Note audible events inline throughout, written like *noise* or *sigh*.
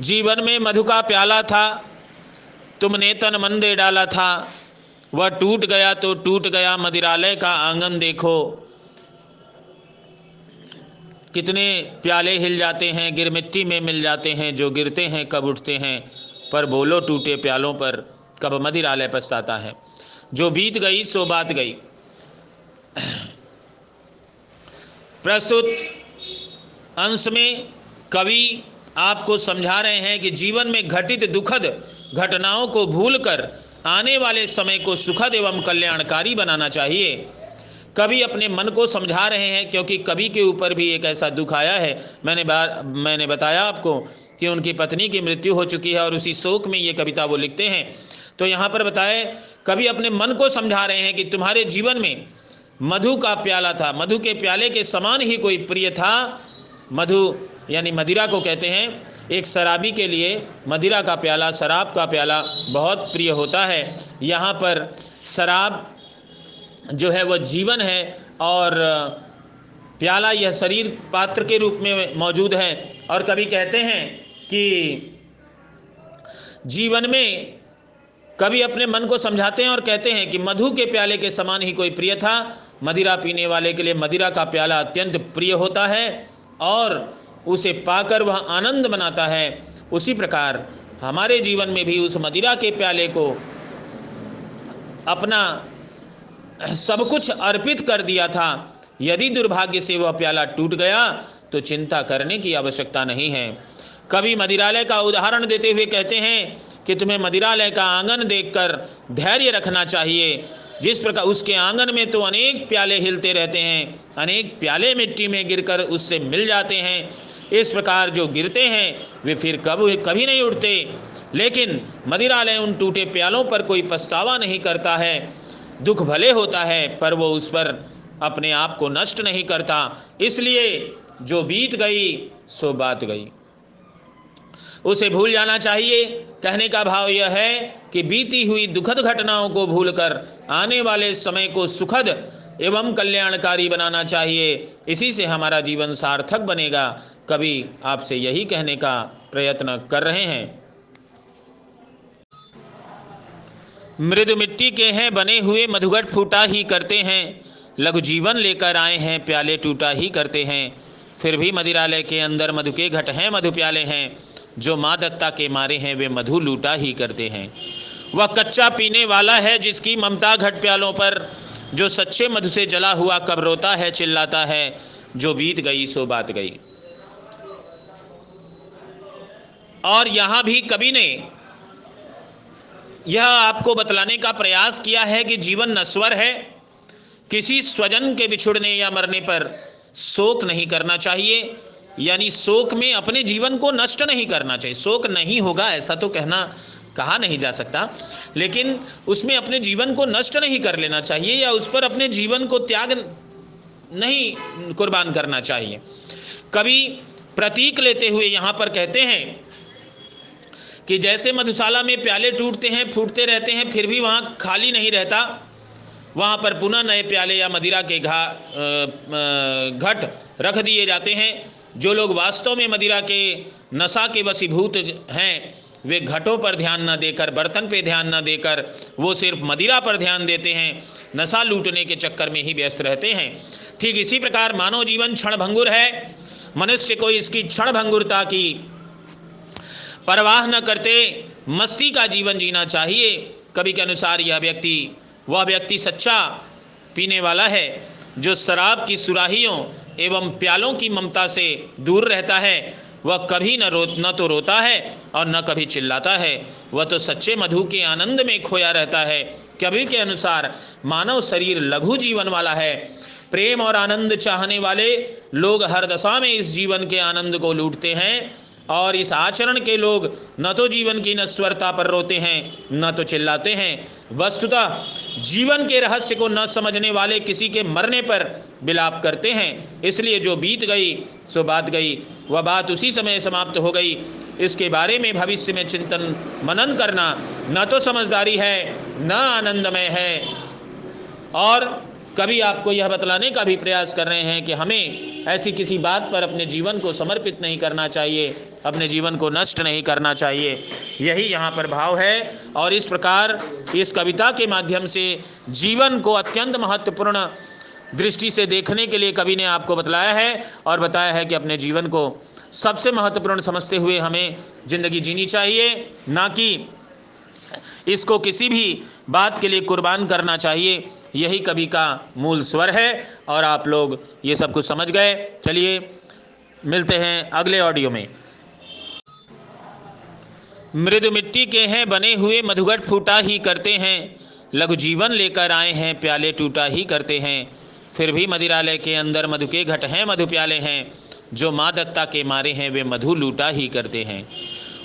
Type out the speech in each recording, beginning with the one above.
जीवन में मधु का प्याला था, तुमने तन मन दे डाला था। वह टूट गया तो टूट गया, मदिरालय का आँगन देखो। कितने प्याले हिल जाते हैं, गिर मिट्टी में मिल जाते हैं, जो गिरते हैं कब उठते हैं। पर बोलो टूटे प्यालों पर, कब मदिरालय पछताता है। जो बीत गई, सो बात गई। *clears throat* प्रस्तुत अंश में कवि आपको समझा रहे हैं कि जीवन में घटित दुखद घटनाओं को भूलकर आने वाले समय को सुखद एवं कल्याणकारी बनाना चाहिए। कभी अपने मन को समझा रहे हैं, क्योंकि कभी के ऊपर भी एक ऐसा दुख आया है। मैंने मैंने बताया आपको कि उनकी पत्नी की मृत्यु हो चुकी है और उसी शोक में ये कविता वो लिखते हैं। तो यहाँ पर बताए, कभी अपने मन को समझा रहे हैं कि तुम्हारे जीवन में मधु का प्याला था, मधु के प्याले के समान ही कोई प्रिय था? मधु यानी मदिरा को कहते हैं एक शराबी के लिए मदिरा का प्याला शराब का प्याला बहुत प्रिय होता है। यहाँ पर शराब जो है वह जीवन है और प्याला यह शरीर पात्र के रूप में मौजूद है। और कभी कहते हैं कि जीवन में कभी अपने मन को समझाते हैं और कहते हैं कि मधु के प्याले के समान ही कोई प्रिय था। मदिरा पीने वाले के लिए मदिरा का प्याला अत्यंत प्रिय होता है और उसे पाकर वह आनंद मनाता है। उसी प्रकार हमारे जीवन में भी उस मदिरा के प्याले को अपना सब कुछ अर्पित कर दिया था। यदि दुर्भाग्य से वह प्याला टूट गया तो चिंता करने की आवश्यकता नहीं है। कवि मदिरालय का उदाहरण देते हुए कहते हैं कि तुम्हें मदिरालय का आँगन देखकर धैर्य रखना चाहिए। जिस प्रकार उसके आँगन में तो अनेक प्याले हिलते रहते हैं, अनेक प्याले मिट्टी में गिरकर उससे मिल जाते हैं। इस प्रकार जो गिरते हैं, वे फिर कब, कभी नहीं उठते लेकिन मदिरालय उन टूटे प्यालों पर कोई पछतावा नहीं करता है। दुख भले होता है, पर वो उस पर अपने आप को नष्ट नहीं करता। इसलिए जो बीत गई, सो बात गई। उसे भूल जाना चाहिए। कहने का भाव यह है कि बीती हुई दुखद घटनाओं को भूलकर आने वाले समय को सुखद एवं कल्याणकारी बनाना चाहिए। इसी से हमारा जीवन सार्थक बनेगा। कभी आपसे यही कहने का प्रयत्न कर रहे हैं। मृद मिट्टी के हैं, बने हुए मधुघट फूटा ही करते हैं। लघु जीवन लेकर आए हैं, प्याले टूटा ही करते हैं। फिर भी मदिरालय के अंदर मधु के घट हैं, मधु प्याले हैं। जो मादकता के मारे हैं, वे मधु लूटा ही करते हैं। वह कच्चा पीने वाला है, जिसकी ममता घट प्यालों पर। जो सच्चे मधु से जला हुआ कब रोता है, चिल्लाता है। जो बीत गई, सो बात गई। और यहाँ भी कवि ने यह आपको बतलाने का प्रयास किया है कि जीवन नस्वर है, किसी स्वजन के बिछुड़ने या मरने पर शोक नहीं करना चाहिए, यानी शोक में अपने जीवन को नष्ट नहीं करना चाहिए। शोक नहीं होगा, ऐसा तो कहना, कहा नहीं जा सकता, लेकिन उसमें अपने जीवन को नष्ट नहीं कर लेना चाहिए या उस पर अपने जीवन को त्याग नहीं कुर्बान करना चाहिए। कभी प्रतीक लेते हुए यहाँ पर कहते हैं कि जैसे मधुशाला में प्याले टूटते हैं, फूटते रहते हैं, फिर भी वहाँ खाली नहीं रहता। वहाँ पर पुनः नए प्याले या मदिरा के घा घट रख दिए जाते हैं। जो लोग वास्तव में मदिरा के नशा के वसीभूत हैं, वे घटों पर ध्यान न देकर, बर्तन पे ध्यान न देकर, वो सिर्फ़ मदिरा पर ध्यान देते हैं। नशा लूटने के चक्कर में ही व्यस्त रहते हैं। ठीक इसी प्रकार मानव जीवन क्षण भंगुर है। मनुष्य को इसकी क्षण भंगुरता की परवाह न करते, मस्ती का जीवन जीना चाहिए। कवि के अनुसार यह व्यक्ति, वह व्यक्ति सच्चा पीने वाला है, जो शराब की सुराहियों एवं प्यालों की ममता से दूर रहता है। वह कभी न रो न तो रोता है और न कभी चिल्लाता है। वह तो सच्चे मधु के आनंद में खोया रहता है। कवि के अनुसार मानव शरीर लघु जीवन वाला है। प्रेम और आनंद चाहने वाले लोग हर दशा में इस जीवन के आनंद को लूटते हैं। और इस आचरण के लोग न तो जीवन की नश्वरता पर रोते हैं, न तो चिल्लाते हैं। वस्तुतः जीवन के रहस्य को न समझने वाले किसी के मरने पर विलाप करते हैं। इसलिए जो बीत गई, सो बात गई। वह बात उसी समय समाप्त हो गई। इसके बारे में भविष्य में चिंतन, मनन करना न तो समझदारी है, न आनंदमय है। और कभी आपको यह बतलाने का भी प्रयास कर रहे हैं कि हमें ऐसी किसी बात पर अपने जीवन को समर्पित नहीं करना चाहिए, अपने जीवन को नष्ट नहीं करना चाहिए। यही यहाँ पर भाव है और इस प्रकार इस कविता के माध्यम से जीवन को अत्यंत महत्वपूर्ण दृष्टि से देखने के लिए कवि ने आपको बतलाया है और बताया है कि अपने जीवन को सबसे महत्वपूर्ण समझते हुए हमें ज़िंदगी जीनी चाहिए, ना कि इसको किसी भी बात के लिए कुर्बान करना चाहिए। यही कवि का मूल स्वर है और आप लोग ये सब कुछ समझ गए। चलिए, मिलते हैं अगले ऑडियो में। मृदु मिट्टी के हैं, बने हुए मधुगट फूटा ही करते हैं। लघु जीवन लेकर आए हैं, प्याले टूटा ही करते हैं। फिर भी मदिरालय के अंदर मधु के घट हैं, मधु प्याले हैं। जो मादकता के मारे हैं, वे मधु लूटा ही करते हैं।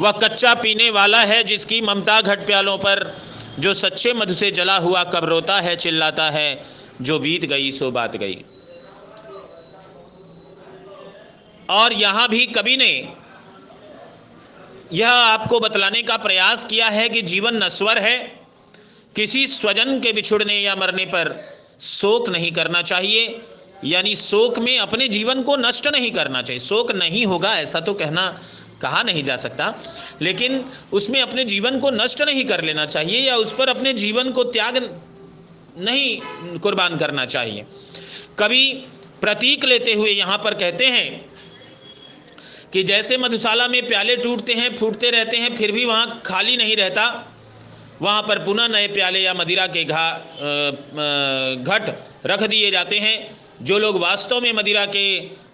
वह कच्चा पीने वाला है, जिसकी ममता घट प्यालों पर। जो सच्चे मधु से जला हुआ कब रोता है, चिल्लाता है, जो बीत गई सो बात गई। और यहाँ भी कवि ने यह आपको बतलाने का प्रयास किया है कि जीवन नस्वर है, किसी स्वजन के बिछुड़ने या मरने पर शोक नहीं करना चाहिए, यानी शोक में अपने जीवन को नष्ट नहीं करना चाहिए। शोक नहीं होगा, ऐसा तो कहना कहा नहीं जा सकता। लेकिन उसमें अपने जीवन को नष्ट नहीं कर लेना चाहिए या उस पर अपने जीवन को त्याग नहीं कुर्बान करना चाहिए। कभी प्रतीक लेते हुए यहाँ पर कहते हैं कि जैसे मधुशाला में प्याले टूटते हैं, फूटते रहते हैं, फिर भी वहाँ खाली नहीं रहता। वहाँ पर पुनः नए प्याले या मदिरा के घा घट रख दिए जाते हैं। जो लोग वास्तव में मदिरा के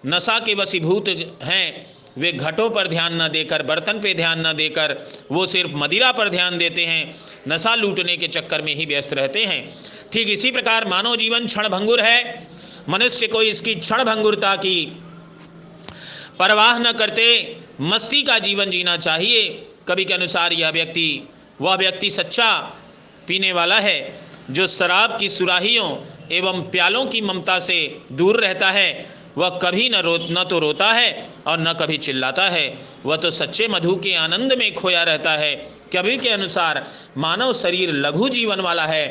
नशा के वसीभूत हैं वे घटों पर ध्यान न देकर, बर्तन पे ध्यान न देकर, वो सिर्फ़ मदिरा पर ध्यान देते हैं, नशा लूटने के चक्कर में ही व्यस्त रहते हैं। ठीक इसी प्रकार मानव जीवन क्षण भंगुर है। मनुष्य को इसकी क्षण भंगुरता की परवाह न करते, मस्ती का जीवन जीना चाहिए। कवि के अनुसार यह व्यक्ति, वह व्यक्ति सच्चा पीने वाला है, जो शराब की सुराहियों एवं प्यालों की ममता से दूर रहता है। वह कभी न रो न तो रोता है और न कभी चिल्लाता है। वह तो सच्चे मधु के आनंद में खोया रहता है। कवि के अनुसार मानव शरीर लघु जीवन वाला है।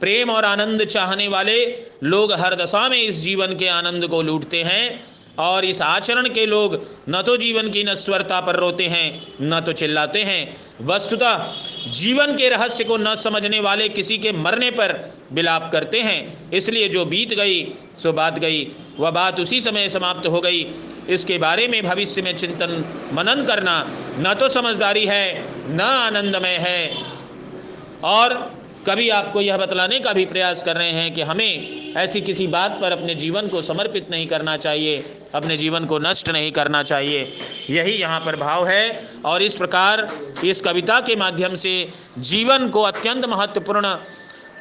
प्रेम और आनंद चाहने वाले लोग हर दशा में इस जीवन के आनंद को लूटते हैं। और इस आचरण के लोग न तो जीवन की नस्वरता पर रोते हैं, न तो चिल्लाते हैं। वस्तुतः जीवन के रहस्य को न समझने वाले किसी के मरने पर विलाप करते हैं। इसलिए जो बीत गई, सो बात गई। वह बात उसी समय समाप्त हो गई। इसके बारे में भविष्य में चिंतन मनन करना न तो समझदारी है, न आनंदमय है। और कभी आपको यह बतलाने का भी प्रयास कर रहे हैं कि हमें ऐसी किसी बात पर अपने जीवन को समर्पित नहीं करना चाहिए, अपने जीवन को नष्ट नहीं करना चाहिए। यही यहाँ पर भाव है और इस प्रकार इस कविता के माध्यम से जीवन को अत्यंत महत्वपूर्ण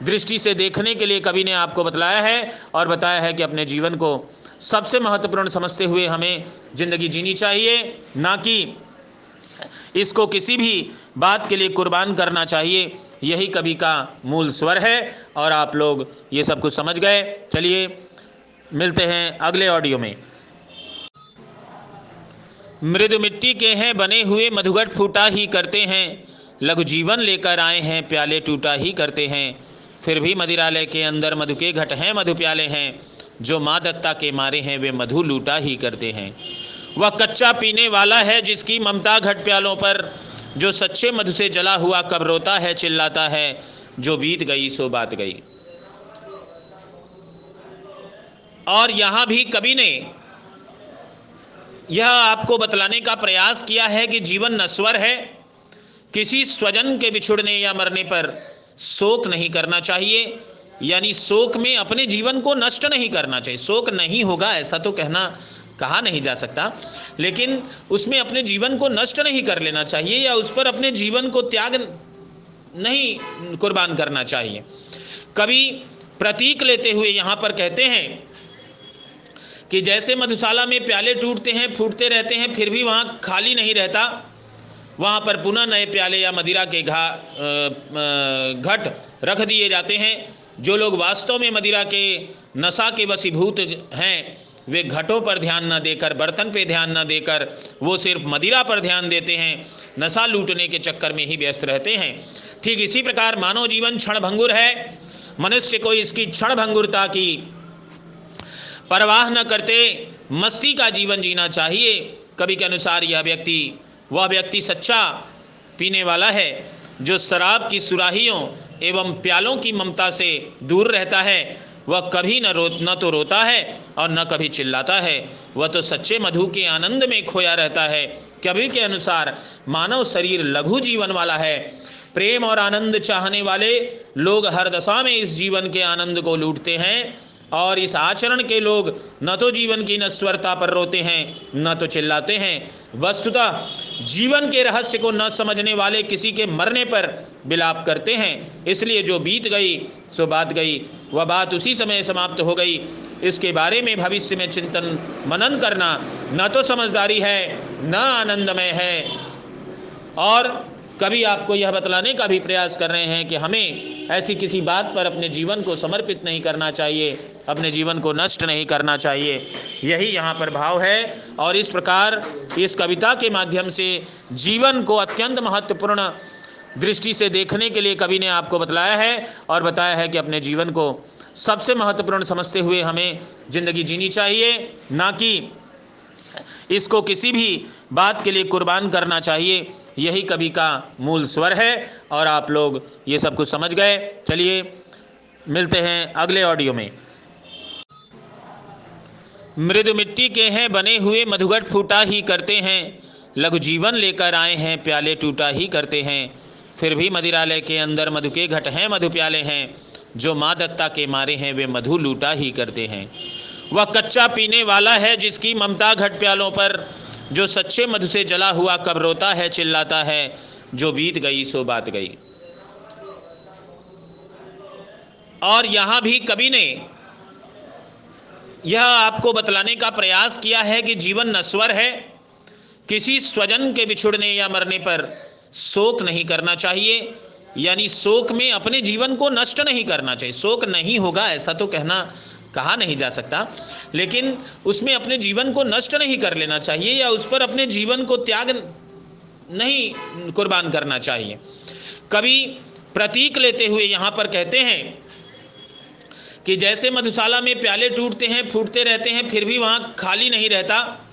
दृष्टि से देखने के लिए कवि ने आपको बतलाया है और बताया है कि अपने जीवन को सबसे महत्वपूर्ण समझते हुए हमें ज़िंदगी जीनी चाहिए, ना कि इसको किसी भी बात के लिए कुर्बान करना चाहिए। यही कवि का मूल स्वर है, और आप लोग ये सब कुछ समझ गए। चलिए, मिलते हैं अगले ऑडियो में। मृदु मिट्टी के हैं, बने हुए मधुगट फूटा ही करते हैं। लघु जीवन लेकर आए हैं, प्याले टूटा ही करते हैं। फिर भी मदिरालय के अंदर मधु के घट हैं, मधु प्याले हैं। जो मादकता के मारे हैं, वे मधु लूटा ही करते हैं। वह कच्चा पीने वाला है, जिसकी ममता घट प्यालों पर। जो सच्चे मधु से जला हुआ कब रोता है, चिल्लाता है, जो बीत गई सो बात गई। और यहाँ भी कवि ने यह आपको बतलाने का प्रयास किया है कि जीवन नस्वर है, किसी स्वजन के बिछुड़ने या मरने पर शोक नहीं करना चाहिए, यानी शोक में अपने जीवन को नष्ट नहीं करना चाहिए। शोक नहीं होगा, ऐसा तो कहना कहा नहीं जा सकता, लेकिन उसमें अपने जीवन को नष्ट नहीं कर लेना चाहिए या उस पर अपने जीवन को त्याग नहीं कुर्बान करना चाहिए। कभी प्रतीक लेते हुए यहाँ पर कहते हैं कि जैसे मधुशाला में प्याले टूटते हैं, फूटते रहते हैं, फिर भी वहाँ खाली नहीं रहता, वहाँ पर पुनः नए प्याले या मदिरा के घा घट रख दिए जाते हैं, जो लोग वास्तव में मदिरा के नशा के वसीभूत हैं वे घटों पर ध्यान न देकर, बर्तन पे ध्यान न देकर, वो सिर्फ़ मदिरा पर ध्यान देते हैं, नशा लूटने के चक्कर में ही व्यस्त रहते हैं। ठीक इसी प्रकार मानव जीवन क्षण भंगुर है। मनुष्य को इसकी क्षण भंगुरता की परवाह न करते, मस्ती का जीवन जीना चाहिए। कवि के अनुसार यह व्यक्ति, वह व्यक्ति सच्चा पीने वाला है, जो शराब की सुराहियों एवं प्यालों की ममता से दूर रहता है। वह कभी न रो, न तो रोता है और न कभी चिल्लाता है। वह तो सच्चे मधु के आनंद में खोया रहता है। कवि के अनुसार मानव शरीर लघु जीवन वाला है। प्रेम और आनंद चाहने वाले लोग हर दशा में इस जीवन के आनंद को लूटते हैं और इस आचरण के लोग न तो जीवन की नस्वरता पर रोते हैं, न तो चिल्लाते हैं। वस्तुतः जीवन के रहस्य को न समझने वाले किसी के मरने पर विलाप करते हैं। इसलिए जो बीत गई, सो बात गई। वह बात उसी समय समाप्त हो गई। इसके बारे में भविष्य में चिंतन, मनन करना न तो समझदारी है, न आनंदमय है। और कभी आपको यह बतलाने का भी प्रयास कर रहे हैं कि हमें ऐसी किसी बात पर अपने जीवन को समर्पित नहीं करना चाहिए, अपने जीवन को नष्ट नहीं करना चाहिए। यही यहाँ पर भाव है और इस प्रकार इस कविता के माध्यम से जीवन को अत्यंत महत्वपूर्ण दृष्टि से देखने के लिए कवि ने आपको बतलाया है और बताया है कि अपने जीवन को सबसे महत्वपूर्ण समझते हुए हमें ज़िंदगी जीनी चाहिए, ना कि इसको किसी भी बात के लिए कुर्बान करना चाहिए। यही कवि का मूल स्वर है और आप लोग ये सब कुछ समझ गए। चलिए, मिलते हैं अगले ऑडियो में। मृदु मिट्टी के हैं, बने हुए मधुगट फूटा ही करते हैं। लघु जीवन लेकर आए हैं, प्याले टूटा ही करते हैं। फिर भी मदिरालय के अंदर मधु के घट हैं, मधु प्याले हैं। जो मादकता के मारे हैं, वे मधु लूटा ही करते हैं। वह कच्चा पीने वाला है, जिसकी ममता घट प्यालों पर। जो सच्चे मधु से जला हुआ कब रोता है, चिल्लाता है, जो बीत गई सो बात गई। और यहाँ भी कवि ने यह आपको बतलाने का प्रयास किया है कि जीवन नस्वर है। किसी स्वजन के बिछुड़ने या मरने पर शोक नहीं करना चाहिए। यानी शोक में अपने जीवन को नष्ट नहीं करना चाहिए। शोक नहीं होगा, ऐसा तो कहना, कहा नहीं जा सकता। लेकिन उसमें अपने जीवन को नष्ट नहीं कर लेना चाहिए या उस पर अपने जीवन को त्याग नहीं कुर्बान करना चाहिए। कभी प्रतीक लेते हुए यहाँ पर कहते हैं कि जैसे मधुशाला में प्याले टूटते हैं, फूटते रहते हैं, फिर भी वहाँ खाली नहीं रहता।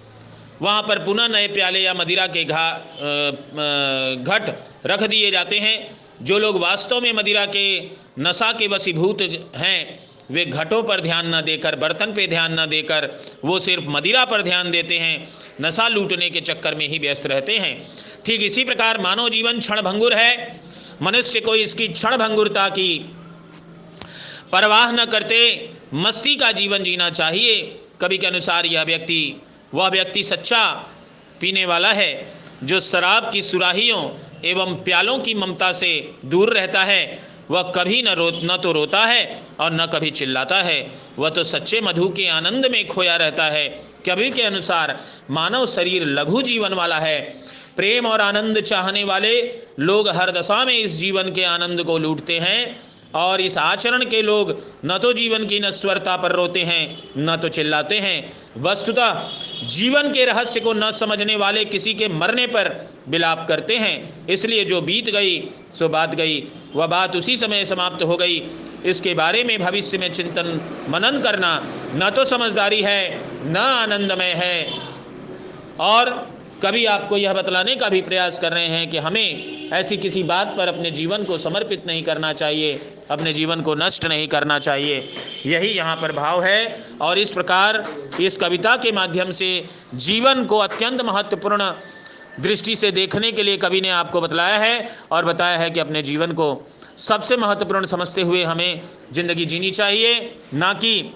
वहाँ पर पुनः नए प्याले या मदिरा के घा घट रख दिए जाते हैं। जो लोग वास्तव में मदिरा के नशा के वसीभूत हैं, वे घटों पर ध्यान न देकर, बर्तन पे ध्यान न देकर, वो सिर्फ़ मदिरा पर ध्यान देते हैं। नशा लूटने के चक्कर में ही व्यस्त रहते हैं। ठीक इसी प्रकार मानव जीवन क्षण भंगुर है। मनुष्य को इसकी क्षण भंगुरता की परवाह न करते, मस्ती का जीवन जीना चाहिए। कवि के अनुसार यह व्यक्ति वह व्यक्ति सच्चा पीने वाला है, जो शराब की सुराहियों एवं प्यालों की ममता से दूर रहता है, वह कभी न रो न तो रोता है और न कभी चिल्लाता है। वह तो सच्चे मधु के आनंद में खोया रहता है। कवि के अनुसार मानव शरीर लघु जीवन वाला है। प्रेम और आनंद चाहने वाले लोग हर दशा में इस जीवन के आनंद को लूटते हैं। और इस आचरण के लोग न तो जीवन की नश्वरता पर रोते हैं, न तो चिल्लाते हैं। वस्तुतः जीवन के रहस्य को न समझने वाले किसी के मरने पर विलाप करते हैं। इसलिए जो बीत गई, सो बात गई। वह बात उसी समय समाप्त हो गई। इसके बारे में भविष्य में चिंतन मनन करना न तो समझदारी है, न आनंदमय है। और कभी आपको यह बतलाने का भी प्रयास कर रहे हैं कि हमें ऐसी किसी बात पर अपने जीवन को समर्पित नहीं करना चाहिए, अपने जीवन को नष्ट नहीं करना चाहिए। यही यहाँ पर भाव है और इस प्रकार इस कविता के माध्यम से जीवन को अत्यंत महत्वपूर्ण दृष्टि से देखने के लिए कवि ने आपको बतलाया है और बताया है कि अपने जीवन को सबसे महत्वपूर्ण समझते हुए हमें ज़िंदगी जीनी चाहिए, ना कि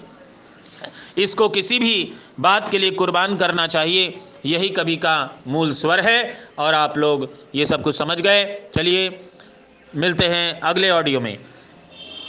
इसको किसी भी बात के लिए कुर्बान करना चाहिए। यही कवि का मूल स्वर है, और आप लोग ये सब कुछ समझ गए। चलिए, मिलते हैं अगले ऑडियो में।